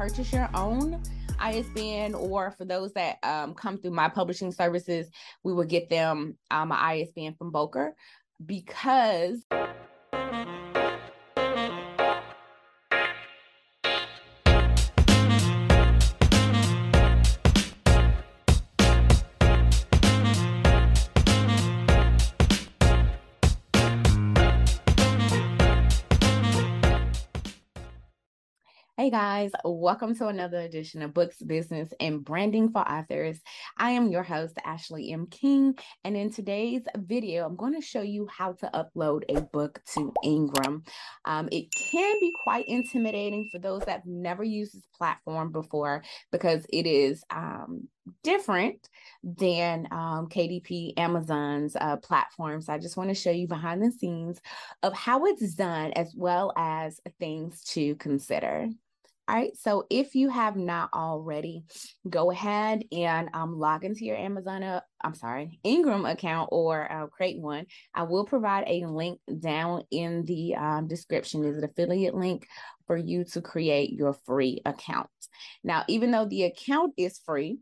purchase your own ISBN or for those that um, come through my publishing services, we will get them um, an ISBN from Bowker because Hey guys, welcome to another edition of Books, Business, and Branding for Authors. I am your host, Ashley M. King, and in today's video, I'm going to show you how to upload a book to Ingram. Um, it can be quite intimidating for those that have never used this platform before because it is um, different than um, KDP Amazon's uh, platforms. I just want to show you behind the scenes of how it's done as well as things to consider. All right. So if you have not already, go ahead and um, log into your Amazon, uh, I'm sorry, Ingram account or uh, create one. I will provide a link down in the um, description. Is an affiliate link for you to create your free account. Now, even though the account is free,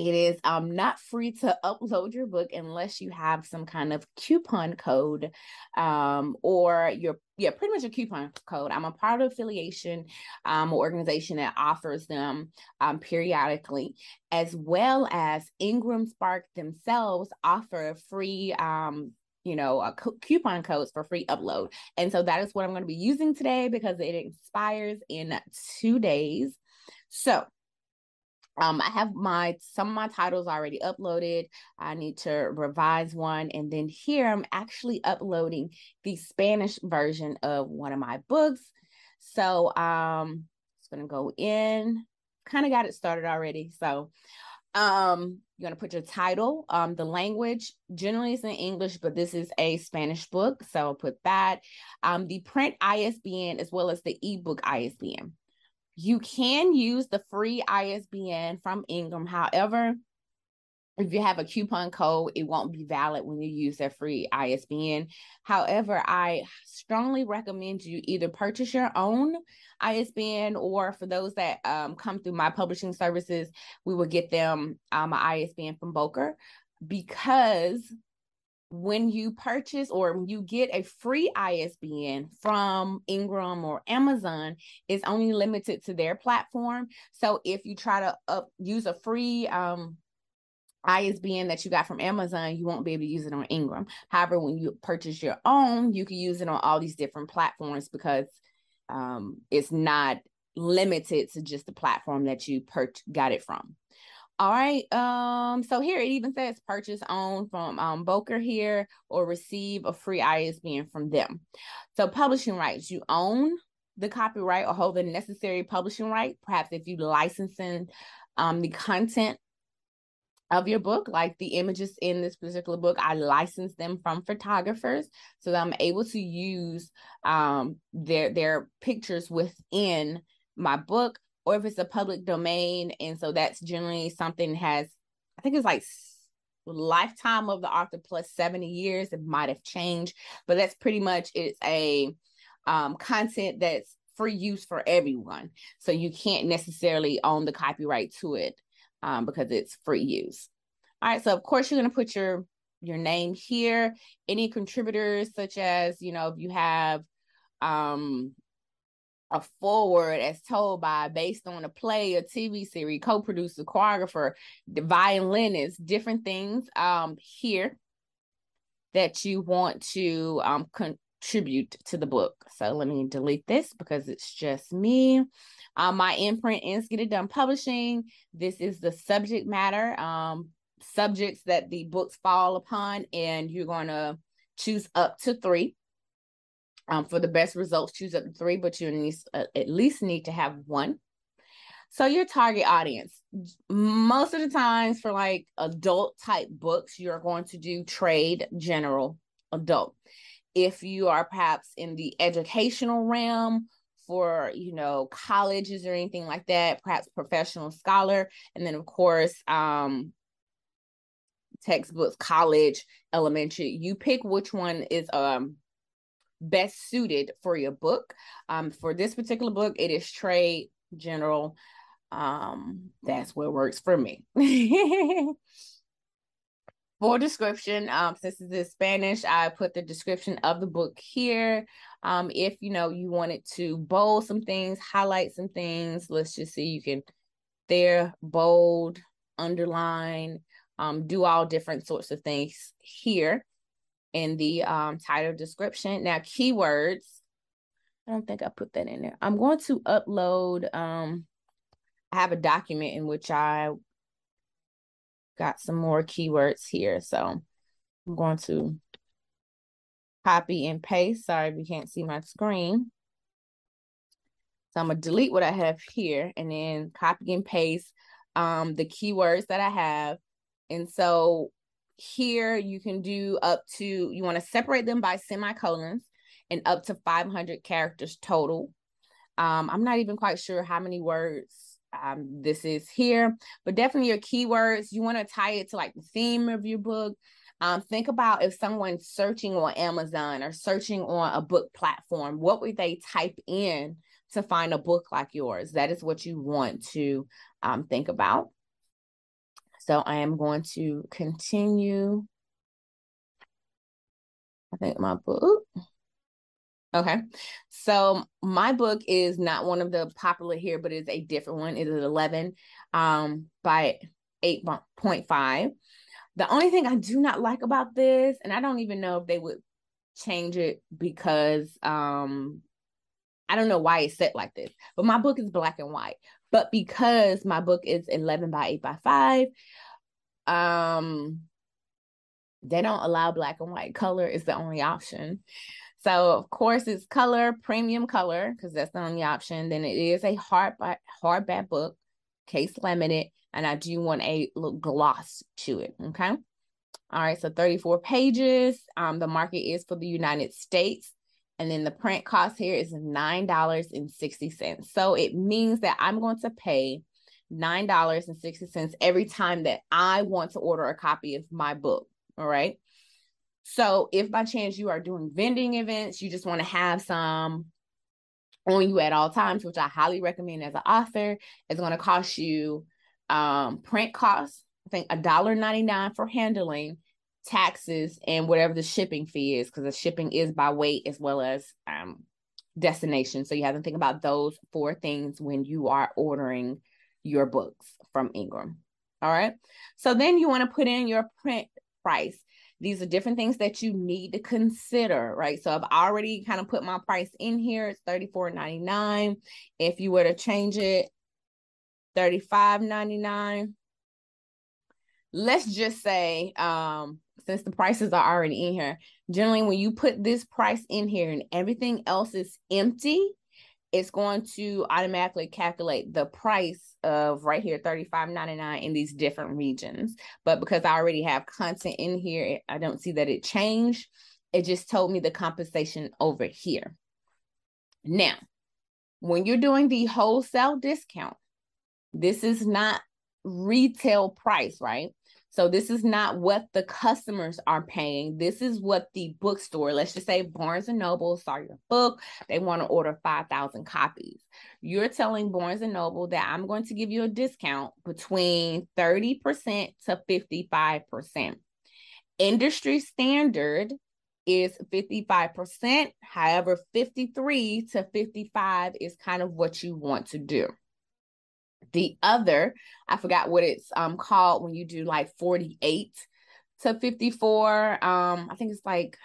it is um, not free to upload your book unless you have some kind of coupon code um, or your yeah pretty much a coupon code. I'm a part of affiliation um, organization that offers them um, periodically, as well as Ingram Spark themselves offer free um, you know, coupon codes for free upload. And so that is what I'm going to be using today because it expires in two days. So um, I have my some of my titles already uploaded. I need to revise one, and then here I'm actually uploading the Spanish version of one of my books. So um, it's gonna go in. Kind of got it started already. So um, you're gonna put your title. Um, the language generally is in English, but this is a Spanish book, so I'll put that. Um, the print ISBN as well as the ebook ISBN. You can use the free ISBN from Ingram. However, if you have a coupon code, it won't be valid when you use that free ISBN. However, I strongly recommend you either purchase your own ISBN or for those that um, come through my publishing services, we will get them um, an ISBN from Bowker because when you purchase or you get a free ISBN from Ingram or Amazon, it's only limited to their platform. So if you try to up, use a free um, ISBN that you got from Amazon, you won't be able to use it on Ingram. However, when you purchase your own, you can use it on all these different platforms because um, it's not limited to just the platform that you per- got it from. All right. Um, so here it even says purchase own from um Bowker here or receive a free ISBN from them. So publishing rights, you own the copyright or hold the necessary publishing right. Perhaps if you licensing um the content of your book, like the images in this particular book, I license them from photographers so that I'm able to use um their their pictures within my book or if it's a public domain. And so that's generally something has, I think it's like lifetime of the author plus 70 years. It might have changed, but that's pretty much it's a um, content that's free use for everyone. So you can't necessarily own the copyright to it um, because it's free use. All right, so of course you're going to put your your name here. Any contributors, such as you know, if you have um a forward as told by based on a play, a TV series, co-producer, choreographer, the violinist, different things um here that you want to um contribute to the book. So let me delete this because it's just me. Um, my imprint is Get It Done Publishing. This is the subject matter, um, subjects that the books fall upon, and you're going to choose up to three. Um, for the best results, choose up to three, but you need, uh, at least need to have one. So your target audience, most of the times for like adult type books, you're going to do trade general adult. If you are perhaps in the educational realm for, you know, colleges or anything like that, perhaps professional scholar, and then of course, um, textbooks, college, elementary, you pick which one is um best suited for your book. Um, for this particular book, it is trade general. Um, that's what works for me. for description, um, since this is Spanish, I put the description of the book here. Um, if you know you wanted to bold some things, highlight some things, let's just see, you can there bold, underline, um, do all different sorts of things here in the um, title description. Now, keywords, I don't think I put that in there. I'm going to upload, um, I have a document in which I got some more keywords here. So I'm going to copy and paste. Sorry if you can't see my screen. So I'm gonna delete what I have here and then copy and paste um, the keywords that I have. And so here you can do up to, you wanna separate them by semicolons and up to 500 characters total. Um, I'm not even quite sure how many words um, this is here, but definitely your keywords, you wanna tie it to like the theme of your book. Um, think about if someone's searching on Amazon or searching on a book platform, what would they type in to find a book like yours. That is what you want to um, think about. So I am going to continue. I think my book. Okay. So my book is not one of the popular here, but it's a different one. It is 11 um, by 8.5. The only thing I do not like about this, and I don't even know if they would change it because um I don't know why it's set like this, but my book is black and white. But because my book is 11 by 8 by 5, um, they don't allow black and white. Color is the only option. So of course it's color, premium color, because that's the only option. Then it is a hard hardback book, case limited, and I do want a little gloss to it. Okay. All right, so 34 pages. Um, the market is for the United States. And then the print cost here is $9.60. So it means that I'm going to pay $9.60 every time that I want to order a copy of my book. All right. So if by chance you are doing vending events, you just want to have some on you at all times, which I highly recommend as an author, it's going to cost you um, print costs, I think $1.99 for handling taxes and whatever the shipping fee is because the shipping is by weight as well as um, destination. So you have to think about those four things when you are ordering your books from ingram. All right? So then you want to put in your print price. These are different things that you need to consider right? So i've already kind of put my price in here. It's $34.99 if you were to change it $35.99 let's just say um since the prices are already in here, generally when you put this price in here and everything else is empty, it's going to automatically calculate the price of right here 35.99 in these different regions. But because I already have content in here, I don't see that it changed. It just told me the compensation over here. Now, when you're doing the wholesale discount, this is not retail price, right? So this is not what the customers are paying. This is what the bookstore, let's just say Barnes and Noble saw your book, they want to order 5,000 copies. You're telling Barnes and Noble that I'm going to give you a discount between 30% to 55%. Industry standard is 55%. However, 53 to 55 is kind of what you want to do. The other, I forgot what it's um called when you do like 48 to 54. Um, I think it's like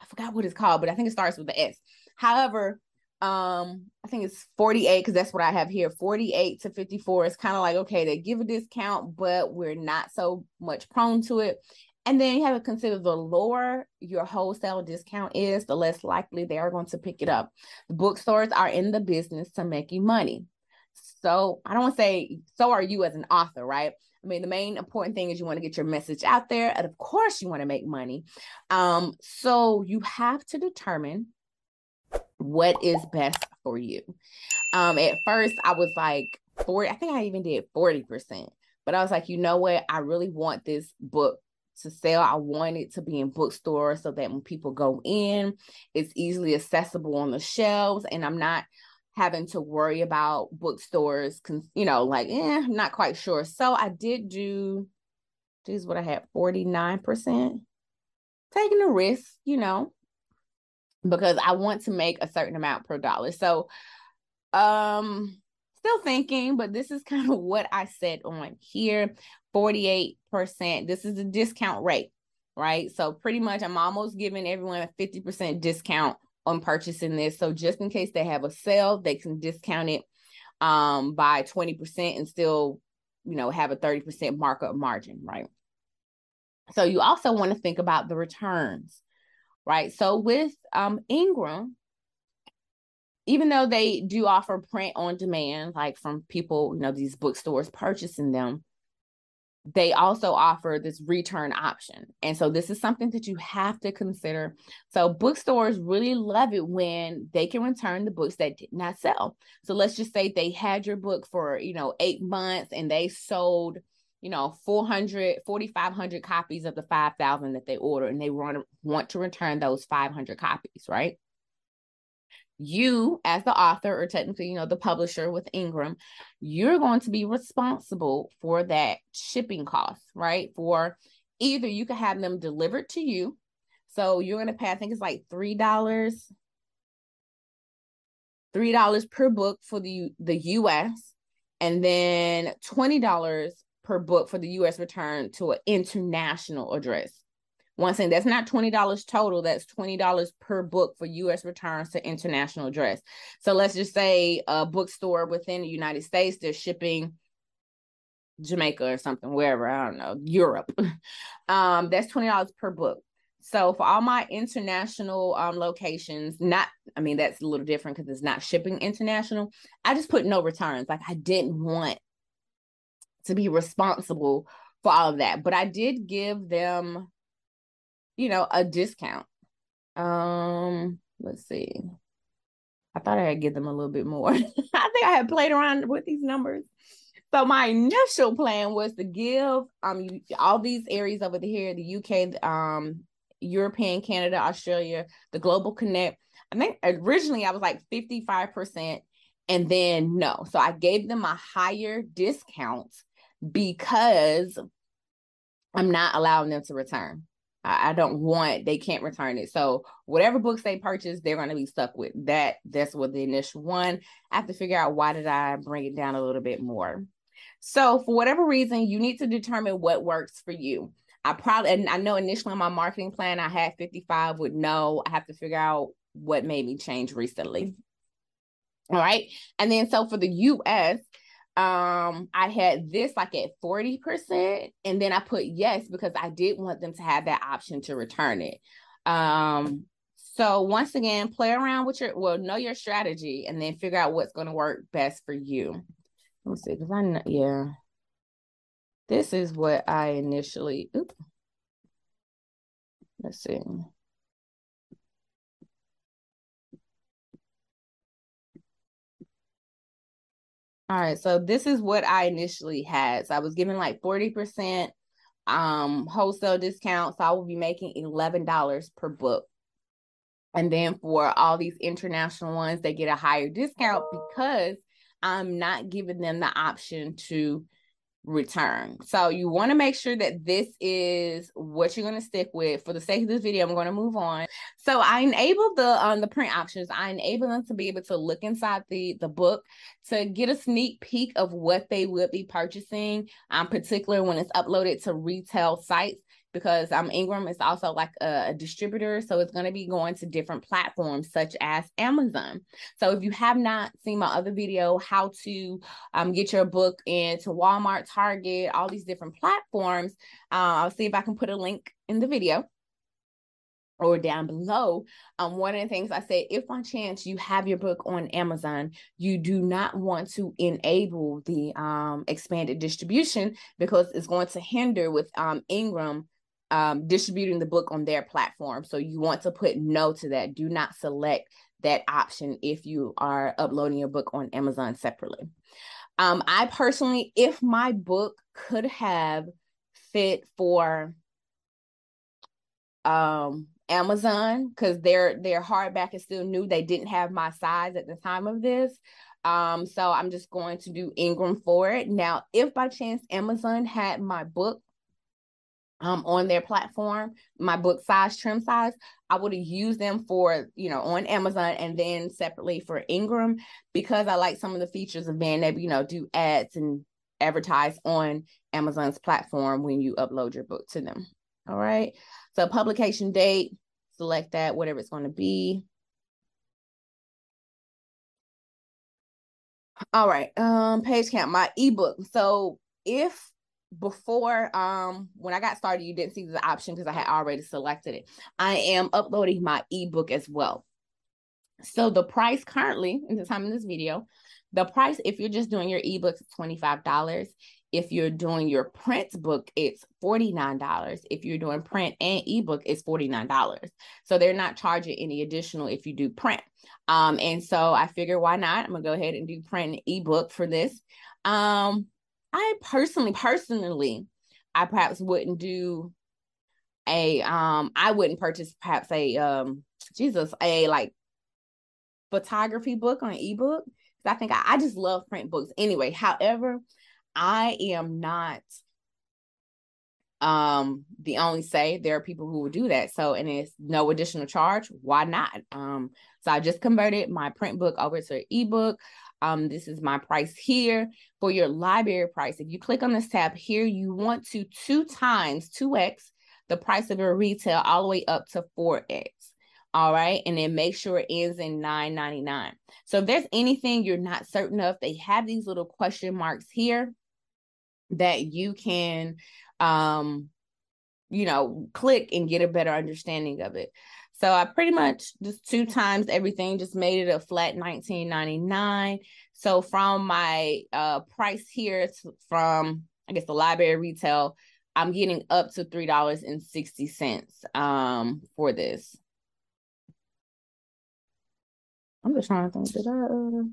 I forgot what it's called, but I think it starts with the S. However, um, I think it's 48 because that's what I have here. 48 to 54 is kind of like okay, they give a discount, but we're not so much prone to it. And then you have to consider the lower your wholesale discount is, the less likely they are going to pick it up. The bookstores are in the business to make you money so I don't want to say so are you as an author, right? I mean, the main important thing is you want to get your message out there, and of course, you want to make money. Um, so you have to determine what is best for you. Um, at first, I was like 40, I think I even did 40%, but I was like, you know what? I really want this book to sell. I want it to be in bookstores so that when people go in, it's easily accessible on the shelves and I'm not having to worry about bookstores, you know, like, eh, I'm not quite sure. So I did do, is what I had 49%, taking a risk, you know, because I want to make a certain amount per dollar. So, um, still thinking, but this is kind of what I said on here 48%. This is a discount rate, right? So, pretty much, I'm almost giving everyone a 50% discount on purchasing this. So, just in case they have a sale, they can discount it um, by 20% and still, you know, have a 30% markup margin, right? So, you also want to think about the returns, right? So, with um, Ingram, even though they do offer print on demand, like from people, you know, these bookstores purchasing them, they also offer this return option. And so this is something that you have to consider. So bookstores really love it when they can return the books that did not sell. So let's just say they had your book for, you know, 8 months and they sold, you know, 400 4500 copies of the 5000 that they ordered and they want to want to return those 500 copies, right? You as the author or technically you know the publisher with ingram you're going to be responsible for that shipping cost right? For either you can have them delivered to you. So you're going to pay i think it's like three dollars. Three dollars per book for the the us and then twenty dollars per book for the us return to an international address one thing that's not $20 total, that's $20 per book for US returns to international address. So let's just say a bookstore within the United States, they're shipping Jamaica or something, wherever, I don't know, Europe. um, that's $20 per book. So for all my international um, locations, not, I mean, that's a little different because it's not shipping international. I just put no returns. Like I didn't want to be responsible for all of that, but I did give them you know, a discount. Um, let's see. I thought I had give them a little bit more. I think I had played around with these numbers. So my initial plan was to give um all these areas over here, the UK, um, European, Canada, Australia, the Global Connect. I think originally I was like 55%, and then no. So I gave them a higher discount because I'm not allowing them to return. I, don't want they can't return it. So whatever books they purchase, they're going to be stuck with that. That's what the initial one. I have to figure out why did I bring it down a little bit more. So for whatever reason, you need to determine what works for you. I probably and I know initially on my marketing plan I had 55 with no. I have to figure out what made me change recently. All right. And then so for the US, um i had this like at 40% and then i put yes because i did want them to have that option to return it. Um so once again play around with your well know your strategy and then figure out what's going to work best for you. Let's see because i know yeah. This is what i initially oops. let's see All right, so this is what I initially had. So I was given like 40% um wholesale discount. So I will be making $11 per book. And then for all these international ones, they get a higher discount because I'm not giving them the option to return. So you want to make sure that this is what you're going to stick with. For the sake of this video, I'm going to move on. So I enable the um the print options. I enable them to be able to look inside the the book to get a sneak peek of what they would be purchasing, um, particular when it's uploaded to retail sites because um, Ingram is also like a, a distributor. So it's going to be going to different platforms such as Amazon. So if you have not seen my other video, how to um, get your book into Walmart, Target, all these different platforms, uh, I'll see if I can put a link in the video or down below. Um, one of the things I said, if by chance you have your book on Amazon, you do not want to enable the um, expanded distribution because it's going to hinder with um, Ingram um, distributing the book on their platform. So you want to put no to that. Do not select that option if you are uploading your book on Amazon separately. Um, I personally, if my book could have fit for um Amazon because their their hardback is still new. They didn't have my size at the time of this. Um, so I'm just going to do Ingram for it. Now, if by chance Amazon had my book um on their platform, my book size, trim size, I would have used them for, you know, on Amazon and then separately for Ingram because I like some of the features of being able, you know, do ads and advertise on Amazon's platform when you upload your book to them. All right. So publication date, select that, whatever it's going to be. All right. Um, page count, my ebook. So if before um when I got started, you didn't see the option because I had already selected it. I am uploading my ebook as well. So the price currently in the time of this video, the price if you're just doing your ebooks is $25. If you're doing your print book, it's $49. If you're doing print and ebook, it's $49. So they're not charging any additional if you do print. Um, and so I figure why not? I'm gonna go ahead and do print and ebook for this. Um, I personally, personally, I perhaps wouldn't do a um I wouldn't purchase perhaps a um Jesus, a like photography book on ebook. I think I, I just love print books. Anyway. However, I am not um the only say. There are people who will do that. So and it's no additional charge. Why not? Um so i just converted my print book over to an ebook um this is my price here for your library price. If you click on this tab here you want to two times 2x the price of your retail all the way up to 4x all right? And then make sure it ends in 9.99 so if there's anything you're not certain of they have these little question marks here that you can um you know click and get a better understanding of it so i pretty much just two times everything just made it a flat 19.99 so from my uh price here to, from i guess the library retail i'm getting up to three dollars and 60 cents um for this. I'm just trying to think did i uh...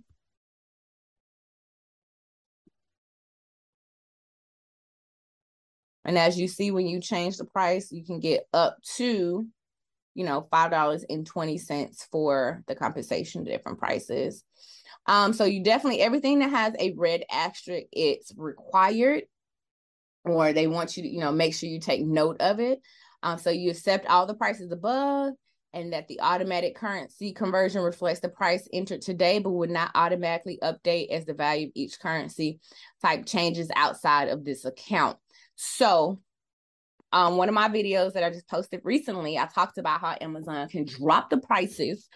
And as you see, when you change the price, you can get up to, you know, $5.20 for the compensation different prices. Um, so you definitely everything that has a red asterisk, it's required, or they want you to, you know, make sure you take note of it. Um, so you accept all the prices above and that the automatic currency conversion reflects the price entered today, but would not automatically update as the value of each currency type changes outside of this account. So, um, one of my videos that I just posted recently, I talked about how Amazon can drop the prices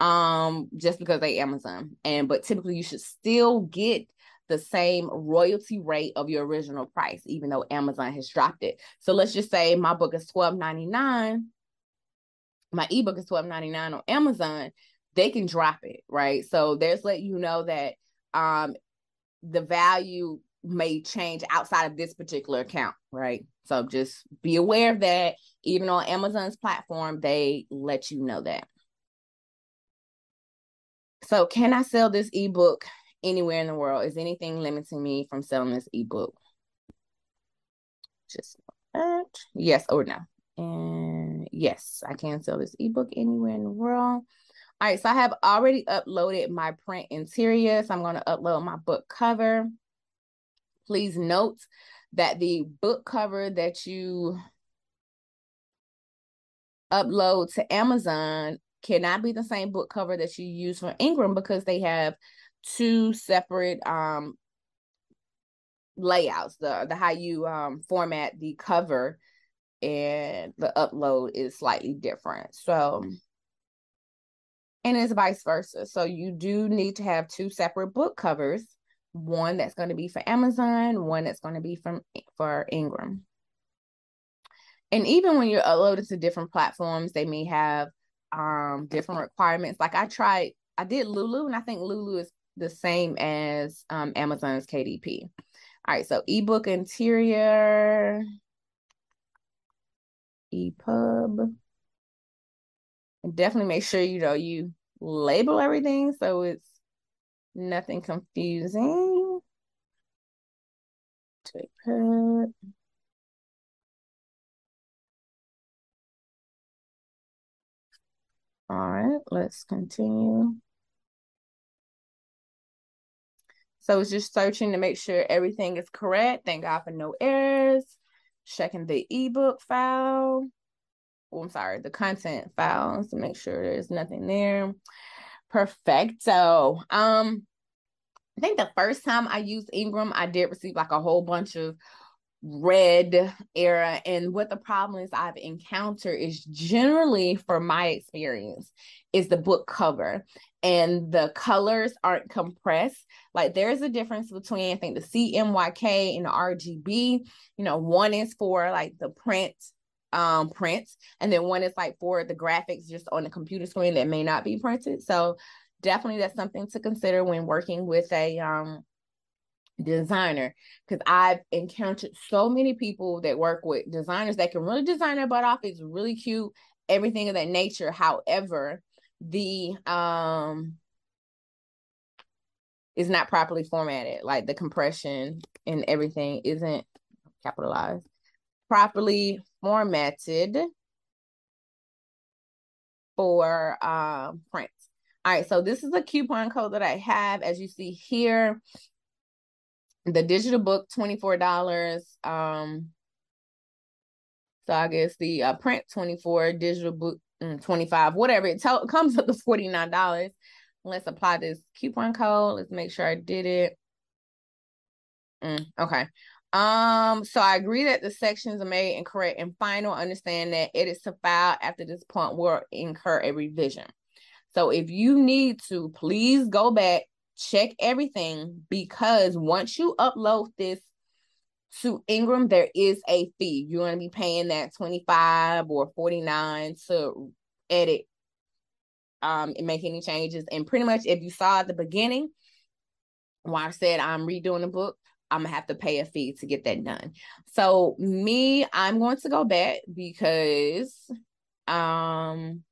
um just because they Amazon. And but typically you should still get the same royalty rate of your original price, even though Amazon has dropped it. So let's just say my book is $12.99. My ebook is $12.99 on Amazon. They can drop it, right? So there's let you know that um the value may change outside of this particular account, right? So just be aware of that. Even on Amazon's platform, they let you know that. So, can I sell this ebook anywhere in the world? Is anything limiting me from selling this ebook? Just that. Yes or no? And yes, I can sell this ebook anywhere in the world. All right, so I have already uploaded my print interior. So I'm going to upload my book cover. Please note that the book cover that you upload to Amazon cannot be the same book cover that you use for Ingram because they have two separate um layouts the the how you um format the cover and the upload is slightly different. So and it's vice versa. So you do need to have two separate book covers one that's going to be for Amazon, one that's going to be from for Ingram. And even when you're uploaded to different platforms, they may have um different requirements. Like I tried, I did Lulu, and I think Lulu is the same as um Amazon's KDP. All right, so ebook interior, EPUB. And definitely make sure you know you label everything so it's Nothing confusing. All right, let's continue. So it's just searching to make sure everything is correct. Thank God for no errors. Checking the ebook file. Oh, I'm sorry, the content files to make sure there's nothing there. Perfect. So, um, I think the first time I used Ingram, I did receive like a whole bunch of red era. And what the problem is i've encountered is generally for my experience is the book cover. And the colors aren't compressed. Like there's a difference between i think the cmyk and the rgb you know one is for like the print um prints and then one is like for the graphics just on the computer screen that may not be printed. So definitely that's something to consider when working with a um designer because I've encountered so many people that work with designers that can really design their butt off. It's really cute, everything of that nature. However, the um is not properly formatted. Like the compression and everything isn't capitalized, properly formatted for um prints. All right, so this is a coupon code that I have. As you see here, the digital book $24 um so i guess the uh, print 24 digital book mm, 25 whatever. It comes up to $49 let's apply this coupon code. Let's make sure i did it. Mm, okay. Um so i agree that the sections are made incorrect and final. Understand that edits to file after this point will incur a revision so if you need to please go back check everything because once you upload this to Ingram, there is a fee. You're going to be paying that 25 or 49 to edit um and make any changes. And pretty much if you saw at the beginning, when I said I'm redoing the book, I'm gonna have to pay a fee to get that done. So me, I'm going to go back because um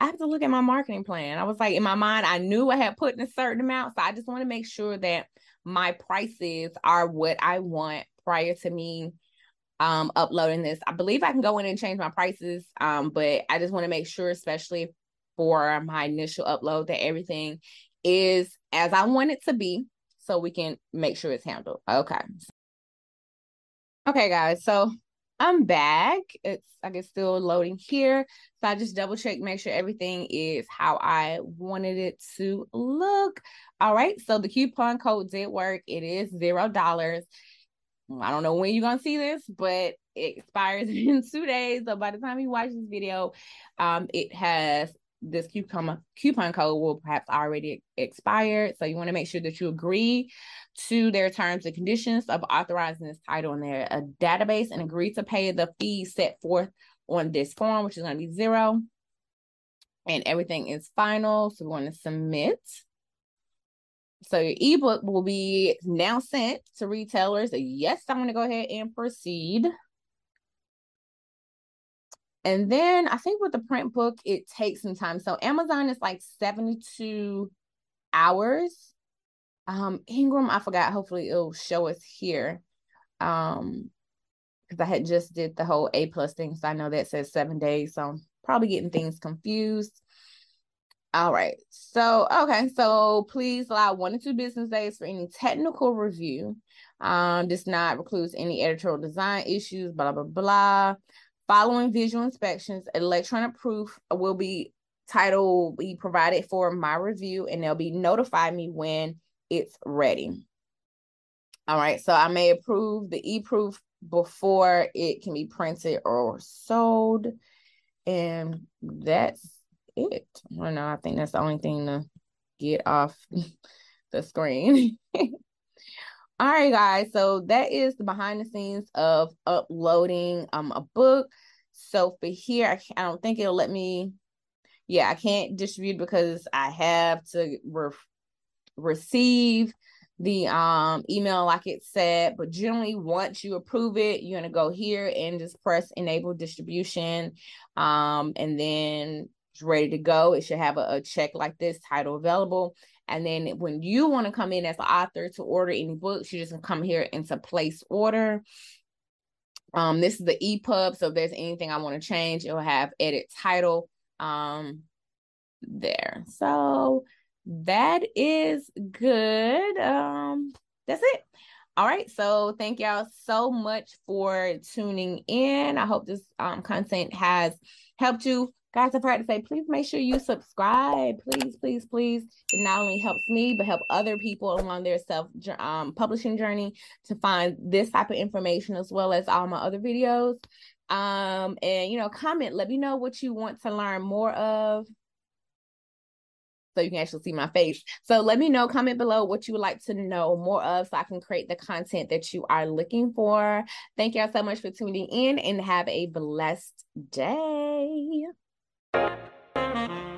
I have to look at my marketing plan. I was like, in my mind, I knew I had put in a certain amount. So I just want to make sure that my prices are what I want prior to me um uploading this. I believe I can go in and change my prices. Um, but I just want to make sure, especially for my initial upload, that everything is as I want it to be so we can make sure it's handled. Okay. Okay, guys. So I'm back. It's I guess still loading here. So I just double check, make sure everything is how I wanted it to look. All right. So the coupon code did work. It is zero dollars. I don't know when you're gonna see this, but it expires in two days. So by the time you watch this video, um, it has this coupon coupon code will perhaps already expired. So you want to make sure that you agree to their terms and conditions of authorizing this title in their a database and agree to pay the fee set forth on this form, which is going to be zero. And everything is final. So we want to submit. So your ebook will be now sent to retailers. Yes, I'm going to go ahead and proceed. And then I think with the print book, it takes some time. So Amazon is like 72 hours. Um, Ingram, I forgot. Hopefully it'll show us here. Um, because I had just did the whole A plus thing. So I know that says seven days. So I'm probably getting things confused. All right. So, okay. So please allow one to two business days for any technical review. Um, does not reclude any editorial design issues, blah, blah, blah. Following visual inspections, electronic proof will be title be provided for my review and they'll be notify me when it's ready. All right, so I may approve the e-proof before it can be printed or sold. And that's it. I don't know. I think that's the only thing to get off the screen. All right, guys. So that is the behind the scenes of uploading um a book. So for here, I, I don't think it'll let me. Yeah, I can't distribute because I have to re- receive the um email like it said. But generally, once you approve it, you're gonna go here and just press enable distribution, um, and then it's ready to go. It should have a, a check like this, title available. And then when you want to come in as an author to order any books, you just come here into place order. Um, this is the EPUB. So if there's anything I want to change, it'll have edit title. Um, there. So that is good. Um, that's it. All right. So thank y'all so much for tuning in. I hope this um, content has helped you. Guys, I've to say, please make sure you subscribe. Please, please, please. It not only helps me, but help other people along their self um, publishing journey to find this type of information as well as all my other videos. Um, and you know, comment, let me know what you want to learn more of so you can actually see my face. So let me know, comment below what you would like to know more of so I can create the content that you are looking for. Thank y'all so much for tuning in and have a blessed day. Thank you.